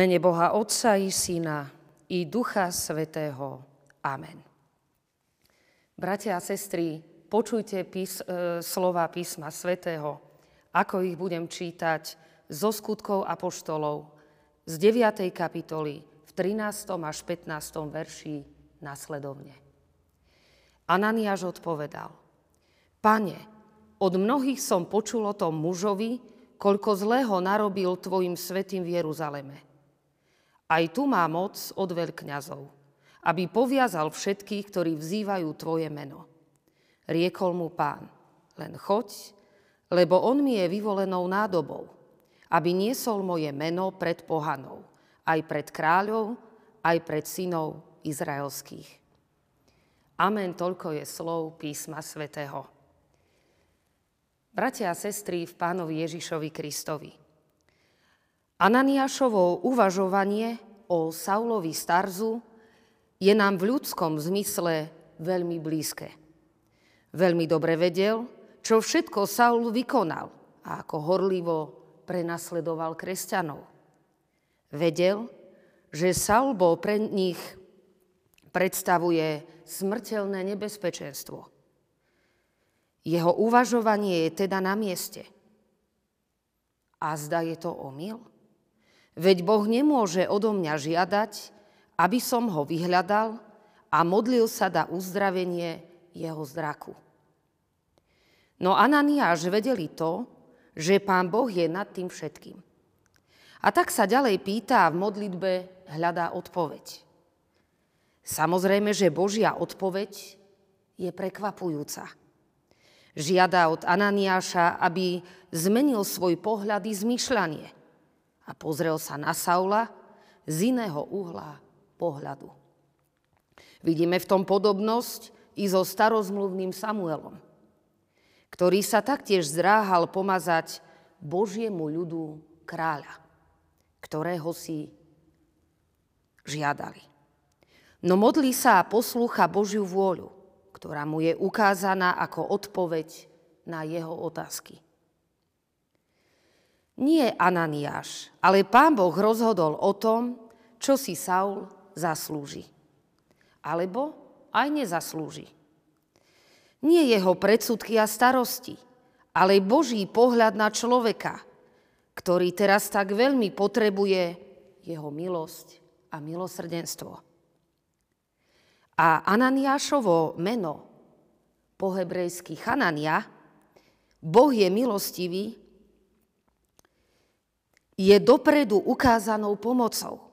Mene Boha Otca i Syna i Ducha Svetého. Amen. Bratia a sestry, počujte pís, e, slova písma Svetého, ako ich budem čítať zo skutkov apoštolov z 9. kapitoly v 13. až 15. verši nasledovne. Ananiáš odpovedal, Pane, od mnohých som počul o tom mužovi, koľko zlého narobil tvojim svetým v Jeruzaleme. Aj tu má moc od veľkňazov, aby poviazal všetkých, ktorí vzývajú Tvoje meno. Riekol mu pán, len choď, lebo on mi je vyvolenou nádobou, aby niesol moje meno pred pohanou, aj pred kráľov, aj pred synov izraelských. Amen, toľko je slov písma svätého. Bratia a sestry v pánovi Ježišovi Kristovi. Ananiášovo uvažovanie o Saulovi Starzu je nám v ľudskom zmysle veľmi blízke. Veľmi dobre vedel, čo všetko Saul vykonal a ako horlivo prenasledoval kresťanov. Vedel, že Saul bol pre nich predstavuje smrteľné nebezpečenstvo. Jeho uvažovanie je teda na mieste. A zda je to omyl? Veď Boh nemôže odo mňa žiadať, aby som ho vyhľadal a modlil sa na uzdravenie jeho zraku. No Ananiáš vedeli to, že pán Boh je nad tým všetkým. A tak sa ďalej pýta a v modlitbe hľadá odpoveď. Samozrejme, že Božia odpoveď je prekvapujúca. Žiada od Ananiáša, aby zmenil svoj pohľad i zmyšľanie – a pozrel sa na Saula z iného uhla pohľadu. Vidíme v tom podobnosť i so starozmluvným Samuelom, ktorý sa taktiež zdráhal pomazať Božiemu ľudu kráľa, ktorého si žiadali. No modlí sa a poslúcha Božiu vôľu, ktorá mu je ukázaná ako odpoveď na jeho otázky. Nie Ananiáš, ale pán Boh rozhodol o tom, čo si Saul zaslúži. Alebo aj nezaslúži. Nie jeho predsudky a starosti, ale Boží pohľad na človeka, ktorý teraz tak veľmi potrebuje jeho milosť a milosrdenstvo. A Ananiášovo meno, po hebrejsky Chanania, Boh je milostivý je dopredu ukázanou pomocou,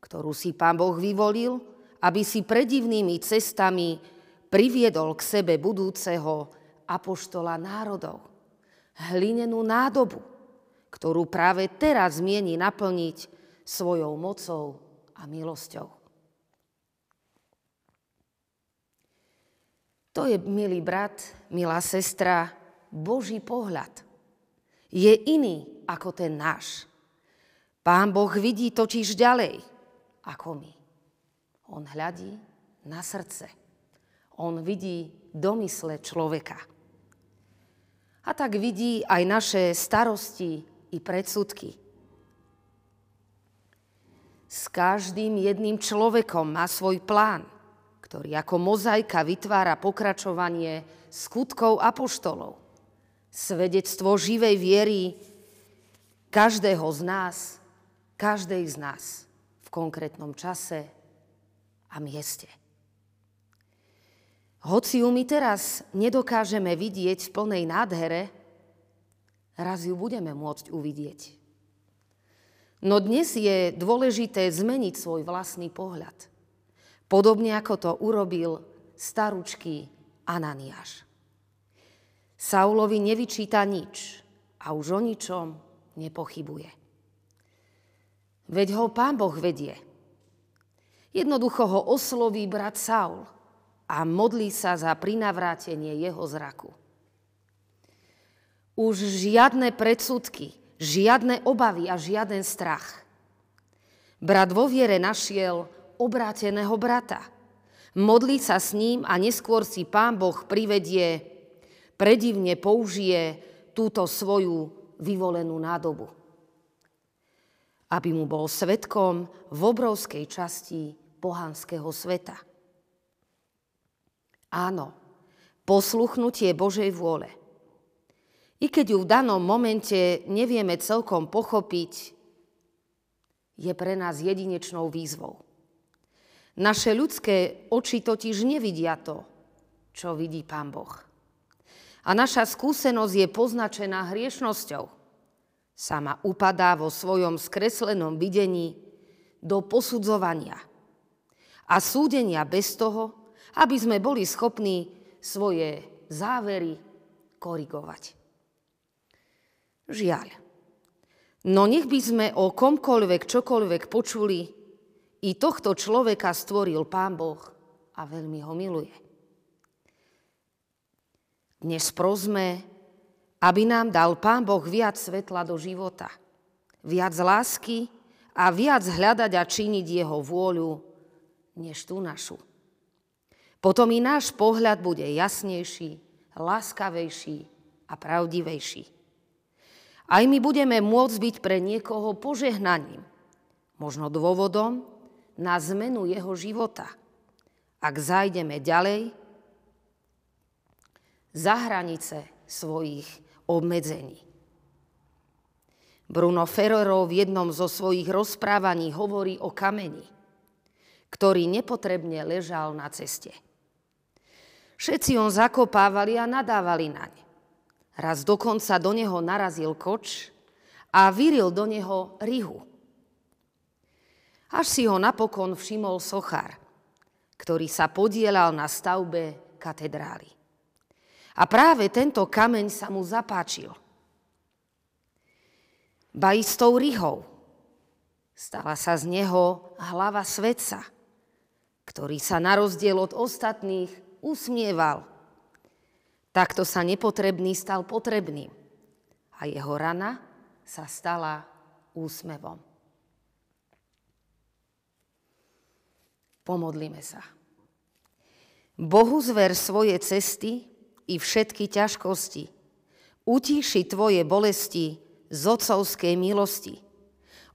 ktorú si pán Boh vyvolil, aby si predivnými cestami priviedol k sebe budúceho apoštola národov. Hlinenú nádobu, ktorú práve teraz mieni naplniť svojou mocou a milosťou. To je, milý brat, milá sestra, Boží pohľad. Je iný ako ten náš. Pán Boh vidí totiž ďalej ako my. On hľadí na srdce. On vidí domysle človeka. A tak vidí aj naše starosti i predsudky. S každým jedným človekom má svoj plán, ktorý ako mozaika vytvára pokračovanie skutkov apoštolov. Svedectvo živej viery každého z nás každej z nás v konkrétnom čase a mieste. Hoci ju my teraz nedokážeme vidieť v plnej nádhere, raz ju budeme môcť uvidieť. No dnes je dôležité zmeniť svoj vlastný pohľad. Podobne ako to urobil staručký Ananiáš. Saulovi nevyčíta nič a už o ničom nepochybuje. Veď ho pán Boh vedie. Jednoducho ho osloví brat Saul a modlí sa za prinavrátenie jeho zraku. Už žiadne predsudky, žiadne obavy a žiaden strach. Brat vo viere našiel obráteného brata. Modlí sa s ním a neskôr si pán Boh privedie, predivne použije túto svoju vyvolenú nádobu. Aby mu bol svetkom v obrovskej časti pohanského sveta. Áno, posluchnutie Božej vôle. I keď ju v danom momente nevieme celkom pochopiť, je pre nás jedinečnou výzvou. Naše ľudské oči totiž nevidia to, čo vidí Pán Boh. A naša skúsenosť je poznačená hriešnosťou. Sama upadá vo svojom skreslenom videní do posudzovania a súdenia bez toho, aby sme boli schopní svoje závery korigovať. Žiaľ. No nech by sme o komkoľvek, čokoľvek počuli, i tohto človeka stvoril Pán Boh a veľmi ho miluje. Dnes prosme, aby nám dal Pán Boh viac svetla do života, viac lásky a viac hľadať a činiť Jeho vôľu, než tú našu. Potom i náš pohľad bude jasnejší, láskavejší a pravdivejší. Aj my budeme môcť byť pre niekoho požehnaním, možno dôvodom, na zmenu jeho života. Ak zajdeme ďalej za hranice svojich obmedzení. Bruno Ferrero v jednom zo svojich rozprávaní hovorí o kameni, ktorý nepotrebne ležal na ceste. Všetci on zakopávali a nadávali naň. Raz dokonca do neho narazil koč a vyril do neho rihu až si ho napokon všimol sochár, ktorý sa podielal na stavbe katedrály. A práve tento kameň sa mu zapáčil. Ba istou rihou stala sa z neho hlava svetca, ktorý sa na rozdiel od ostatných usmieval. Takto sa nepotrebný stal potrebným a jeho rana sa stala úsmevom. Pomodlíme sa. Bohu zver svoje cesty i všetky ťažkosti. Utíši tvoje bolesti z otcovskej milosti.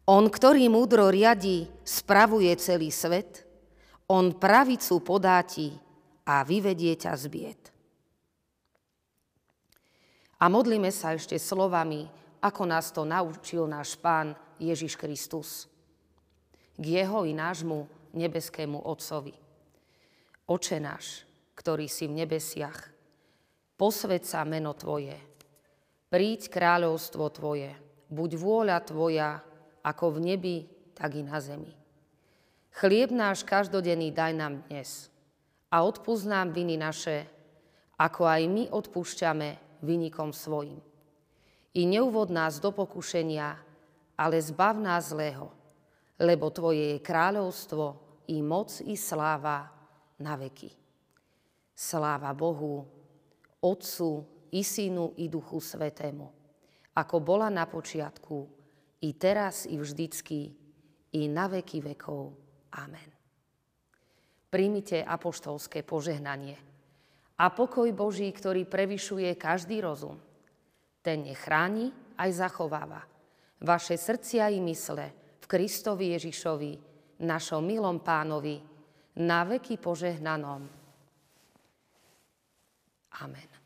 On, ktorý múdro riadí, spravuje celý svet, on pravicu podá ti a vyvedie ťa z bied. A modlíme sa ešte slovami, ako nás to naučil náš Pán Ježiš Kristus. K jeho i nášmu nebeskému Otcovi. Oče náš, ktorý si v nebesiach, posved sa meno Tvoje, príď kráľovstvo Tvoje, buď vôľa Tvoja, ako v nebi, tak i na zemi. Chlieb náš každodenný daj nám dnes a odpúsť nám viny naše, ako aj my odpúšťame vynikom svojim. I neuvod nás do pokušenia, ale zbav nás zlého, lebo Tvoje je kráľovstvo i moc i sláva na veky. Sláva Bohu, Otcu i Synu i Duchu Svetému, ako bola na počiatku, i teraz, i vždycky, i na veky vekov. Amen. Príjmite apoštolské požehnanie a pokoj Boží, ktorý prevyšuje každý rozum, ten nechráni aj zachováva vaše srdcia i mysle, Kristovi Ježišovi, našom milom pánovi, na veky požehnanom. Amen.